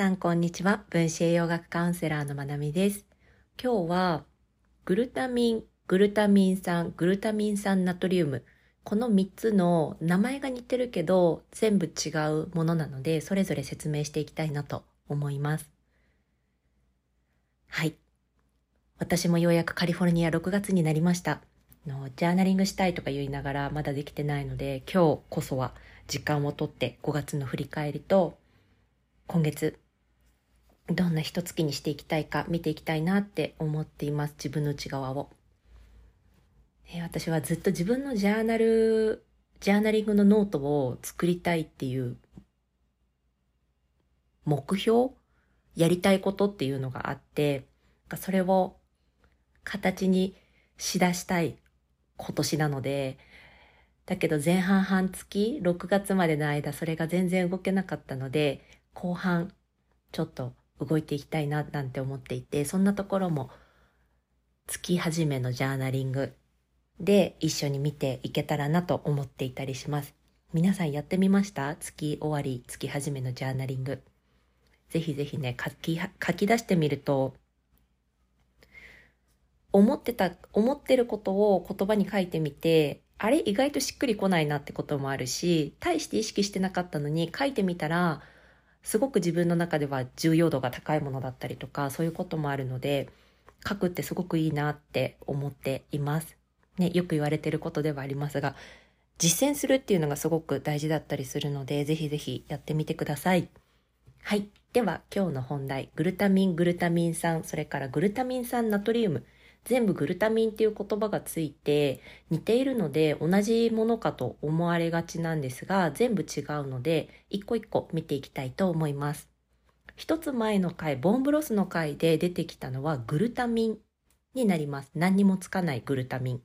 さんこんにちは。分子栄養学カウンセラーのまなみです。今日はグルタミン、グルタミン酸、グルタミン酸ナトリウム。この3つの名前が似てるけど全部違うものなのでそれぞれ説明していきたいなと思います。はい。私もようやくカリフォルニア6月になりました。のジャーナリングしたいとか言いながらまだできてないので今日こそは時間をとって5月の振り返りと今月どんな一月にしていきたいか見ていきたいなって思っています。自分の内側を、え私はずっと自分のジャーナルジャーナリングのノートを作りたいっていう目標やりたいことっていうのがあってそれを形にしだしたい今年なのでだけど前半半月6月までの間それが全然動けなかったので後半ちょっと動いていきたいななんて思っていてそんなところも月始めのジャーナリングで一緒に見ていけたらなと思っていたりします。皆さんやってみました？月終わり、月始めのジャーナリング。ぜひぜひね、書き、書き出してみると、思ってた、思ってることを言葉に書いてみて、あれ？意外としっくりこないなってこともあるし、大して意識してなかったのに書いてみたら、すごく自分の中では重要度が高いものだったりとかそういうこともあるので書くってすごくいいなって思っています。ね、よく言われてることではありますが実践するっていうのがすごく大事だったりするのでぜひぜひやってみてください。はい。では今日の本題グルタミン、グルタミン酸それからグルタミン酸ナトリウム全部グルタミンっていう言葉がついて似ているので同じものかと思われがちなんですが全部違うので一個一個見ていきたいと思います。一つ前の回、ボンブロスの回で出てきたのはグルタミンになります。何にもつかないグルタミン。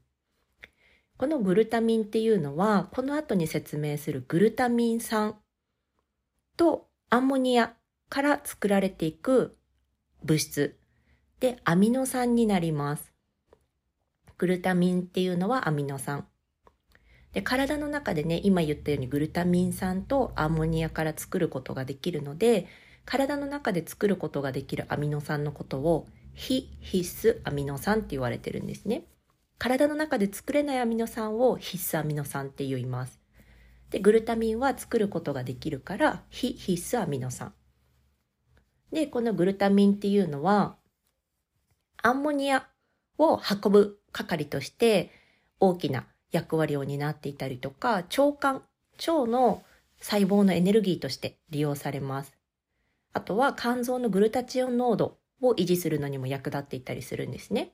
このグルタミンっていうのは、この後に説明するグルタミン酸とアンモニアから作られていく物質で、アミノ酸になります。グルタミンっていうのはアミノ酸。で、体の中でね、今言ったようにグルタミン酸とアンモニアから作ることができるので、体の中で作ることができるアミノ酸のことを非必須アミノ酸って言われてるんですね。体の中で作れないアミノ酸を必須アミノ酸って言います。で、グルタミンは作ることができるから非必須アミノ酸。で、このグルタミンっていうのはアンモニアを運ぶ係として大きな役割を担っていたりとか、腸管、腸の細胞のエネルギーとして利用されます。あとは肝臓のグルタチオン濃度を維持するのにも役立っていたりするんですね。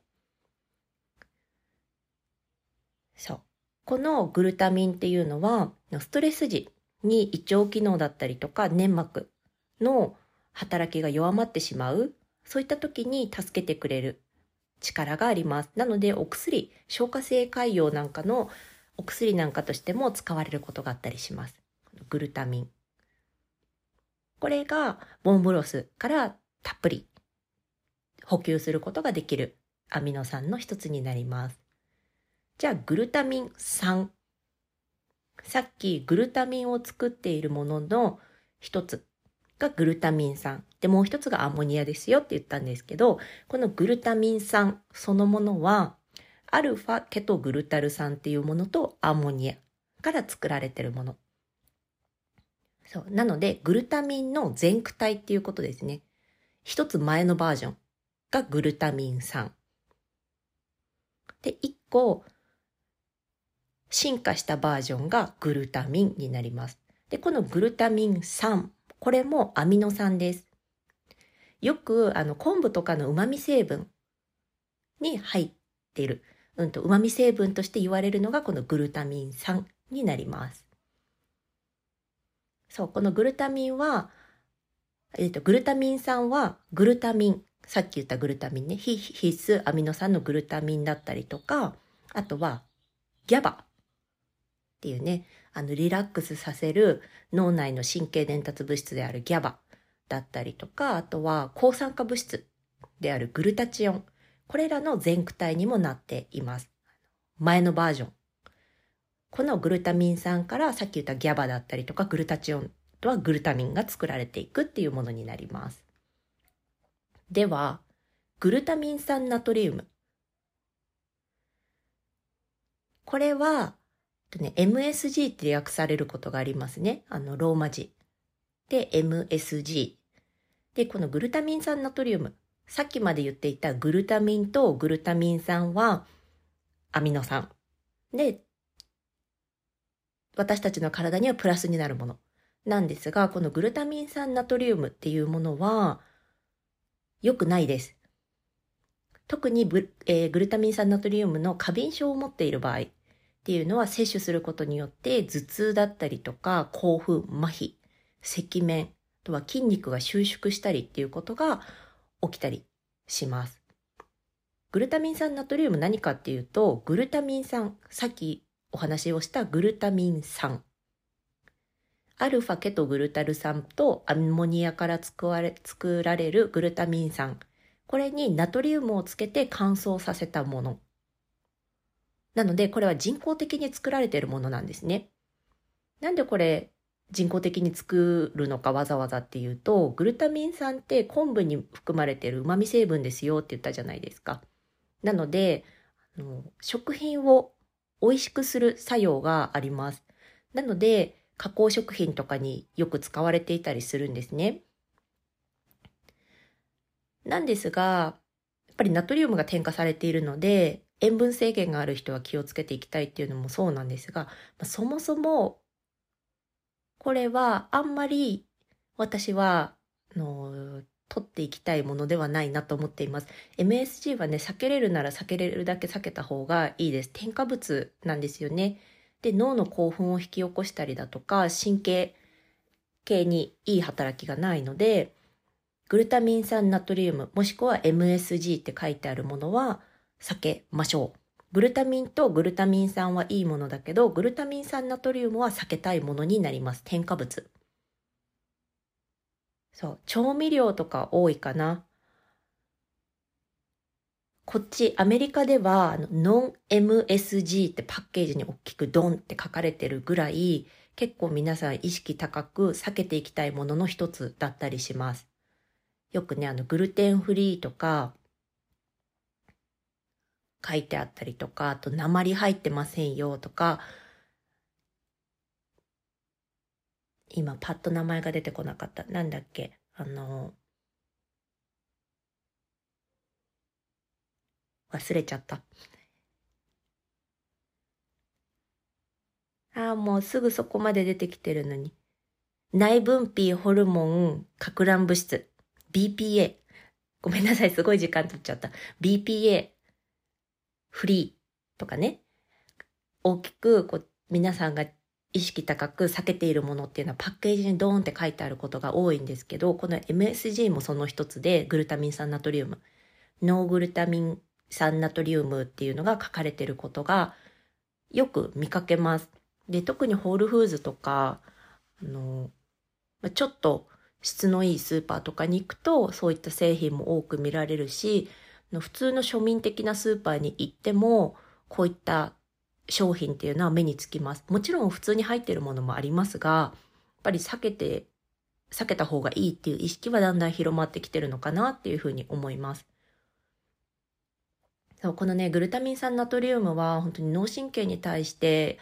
そう。このグルタミンっていうのは、ストレス時に胃腸機能だったりとか粘膜の働きが弱まってしまうそういった時に助けてくれる力があります。なのでお薬、消化性潰瘍なんかのお薬なんかとしても使われることがあったりします。グルタミン。これがボンブロスからたっぷり補給することができるアミノ酸の一つになります。じゃあグルタミン酸。さっきグルタミンを作っているものの一つがグルタミン酸。で、もう一つがアンモニアですよって言ったんですけど、このグルタミン酸そのものは、アルファケトグルタル酸っていうものとアンモニアから作られてるもの。そう。なので、グルタミンの全駆体っていうことですね。一つ前のバージョンがグルタミン酸。で、一個、進化したバージョンがグルタミンになります。で、このグルタミン酸これもアミノ酸です。よくあの昆布とかの旨味成分に入っている、うんと旨味成分として言われるのがこのグルタミン酸になります。そう、このグルタミンは、えっ、ー、と、グルタミン酸はグルタミン、さっき言ったグルタミンね、必須アミノ酸のグルタミンだったりとか、あとはギャバっていうね、あのリラックスさせる脳内の神経伝達物質であるギャバだったりとか、あとは抗酸化物質であるグルタチオン。これらの全駆体にもなっています。前のバージョン。このグルタミン酸からさっき言ったギャバだったりとかグルタチオンとはグルタミンが作られていくっていうものになります。では、グルタミン酸ナトリウム。これは、ね、MSG って訳されることがありますね。あの、ローマ字。で、MSG。で、このグルタミン酸ナトリウム。さっきまで言っていたグルタミンとグルタミン酸はアミノ酸。で、私たちの体にはプラスになるものなんですが、このグルタミン酸ナトリウムっていうものは良くないです。特にブ、えー、グルタミン酸ナトリウムの過敏症を持っている場合っていうのは摂取することによって頭痛だったりとか興奮、麻痺、赤面、あとは筋肉が収縮したりっていうことが起きたりします。グルタミン酸ナトリウム何かっていうと、グルタミン酸、さっきお話をしたグルタミン酸。アルファケトグルタル酸とアンモニアから作られるグルタミン酸。これにナトリウムをつけて乾燥させたもの。なので、これは人工的に作られているものなんですね。なんでこれ人工的に作るのかわざわざっていうと、グルタミン酸って昆布に含まれている旨味成分ですよって言ったじゃないですか。なので、あの食品を美味しくする作用があります。なので、加工食品とかによく使われていたりするんですね。なんですが、やっぱりナトリウムが添加されているので、塩分制限がある人は気をつけていきたいっていうのもそうなんですが、そもそもこれはあんまり私は、あの、取っていきたいものではないなと思っています。MSG はね、避けれるなら避けれるだけ避けた方がいいです。添加物なんですよね。で、脳の興奮を引き起こしたりだとか、神経系にいい働きがないので、グルタミン酸ナトリウム、もしくは MSG って書いてあるものは避けましょう。グルタミンとグルタミン酸はいいものだけど、グルタミン酸ナトリウムは避けたいものになります。添加物。そう、調味料とか多いかな。こっち、アメリカでは、ノン MSG ってパッケージに大きくドンって書かれてるぐらい、結構皆さん意識高く避けていきたいものの一つだったりします。よくね、あの、グルテンフリーとか、書いてあったりとか、あと鉛入ってませんよとか、今パッと名前が出てこなかった。なんだっけ？あの、忘れちゃった。ああ、もうすぐそこまで出てきてるのに。内分泌ホルモン、かく乱物質。BPA。ごめんなさい、すごい時間取っちゃった。BPA フリーとかね、大きくこう皆さんが意識高く避けているものっていうのはパッケージにドーンって書いてあることが多いんですけど、この MSG もその一つでグルタミン酸ナトリウム、ノーグルタミン酸ナトリウムっていうのが書かれてることがよく見かけます。で、特にホールフーズとか、あの、ちょっと質のいいスーパーとかに行くとそういった製品も多く見られるし、普通の庶民的なスーパーに行っても、こういった商品っていうのは目につきます。もちろん普通に入っているものもありますが、やっぱり避けて、避けた方がいいっていう意識はだんだん広まってきてるのかなっていうふうに思います。そうこのね、グルタミン酸ナトリウムは本当に脳神経に対して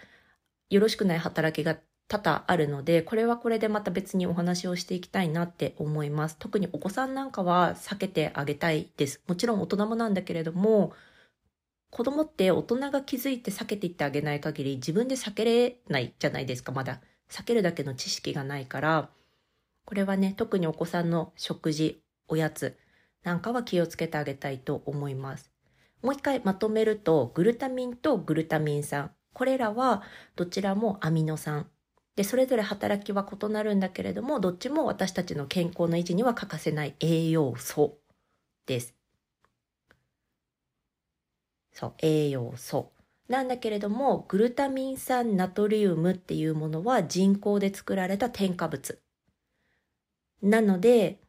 よろしくない働きが多々あるので、これはこれでまた別にお話をしていきたいなって思います。特にお子さんなんかは避けてあげたいです。もちろん大人もなんだけれども、子供って大人が気づいて避けていってあげない限り自分で避けれないじゃないですか、まだ。避けるだけの知識がないから、これはね、特にお子さんの食事、おやつなんかは気をつけてあげたいと思います。もう一回まとめると、グルタミンとグルタミン酸。これらはどちらもアミノ酸。で、それぞれ働きは異なるんだけれども、どっちも私たちの健康の維持には欠かせない栄養素です。そう、栄養素。なんだけれども、グルタミン酸ナトリウムっていうものは人工で作られた添加物。なので、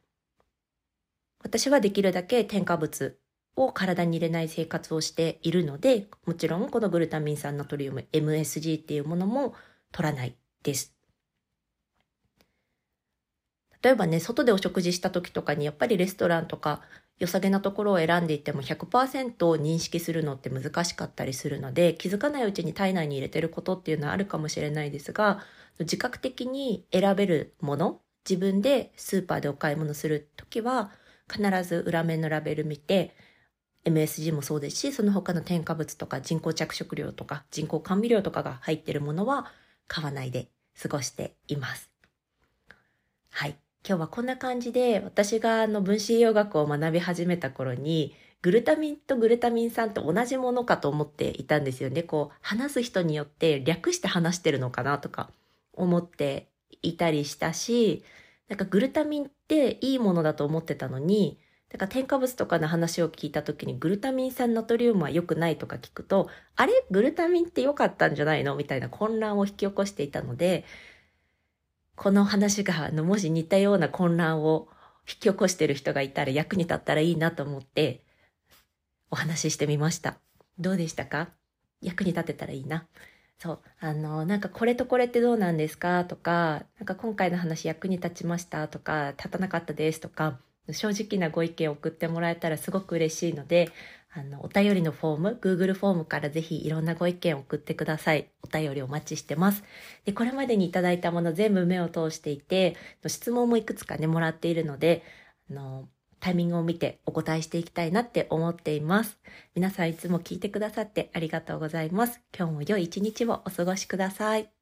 私はできるだけ添加物を体に入れない生活をしているので、もちろんこのグルタミン酸ナトリウム MSG っていうものも取らないです。例えばね、外でお食事した時とかにやっぱりレストランとか良さげなところを選んでいっても100%を認識するのって難しかったりするので気づかないうちに体内に入れてることっていうのはあるかもしれないですが自覚的に選べるもの自分でスーパーでお買い物する時は必ず裏面のラベル見て MSG もそうですしその他の添加物とか人工着色料とか人工甘味料とかが入ってるものは買わないで過ごしています。はい。今日はこんな感じで私があの分子栄養学を学び始めた頃にグルタミンとグルタミン酸と同じものかと思っていたんですよね。こう話す人によって略して話してるのかなとか思っていたりしたし、なんかグルタミンっていいものだと思ってたのに、だから添加物とかの話を聞いた時にグルタミン酸ナトリウムは良くないとか聞くと、あれ？グルタミンって良かったんじゃないの？みたいな混乱を引き起こしていたので、この話があのもし似たような混乱を引き起こしてる人がいたら役に立ったらいいなと思ってお話ししてみました。どうでしたか？役に立てたらいいな。そう。あの、なんかこれとこれってどうなんですか？とか、なんか今回の話役に立ちました？とか、立たなかったです？とか、正直なご意見を送ってもらえたらすごく嬉しいので、あの、お便りのフォーム、Google フォームからぜひいろんなご意見を送ってください。お便りお待ちしてます。で、これまでにいただいたもの全部目を通していて、質問もいくつかね、もらっているので、あの、タイミングを見てお答えしていきたいなって思っています。皆さんいつも聞いてくださってありがとうございます。今日も良い一日をお過ごしください。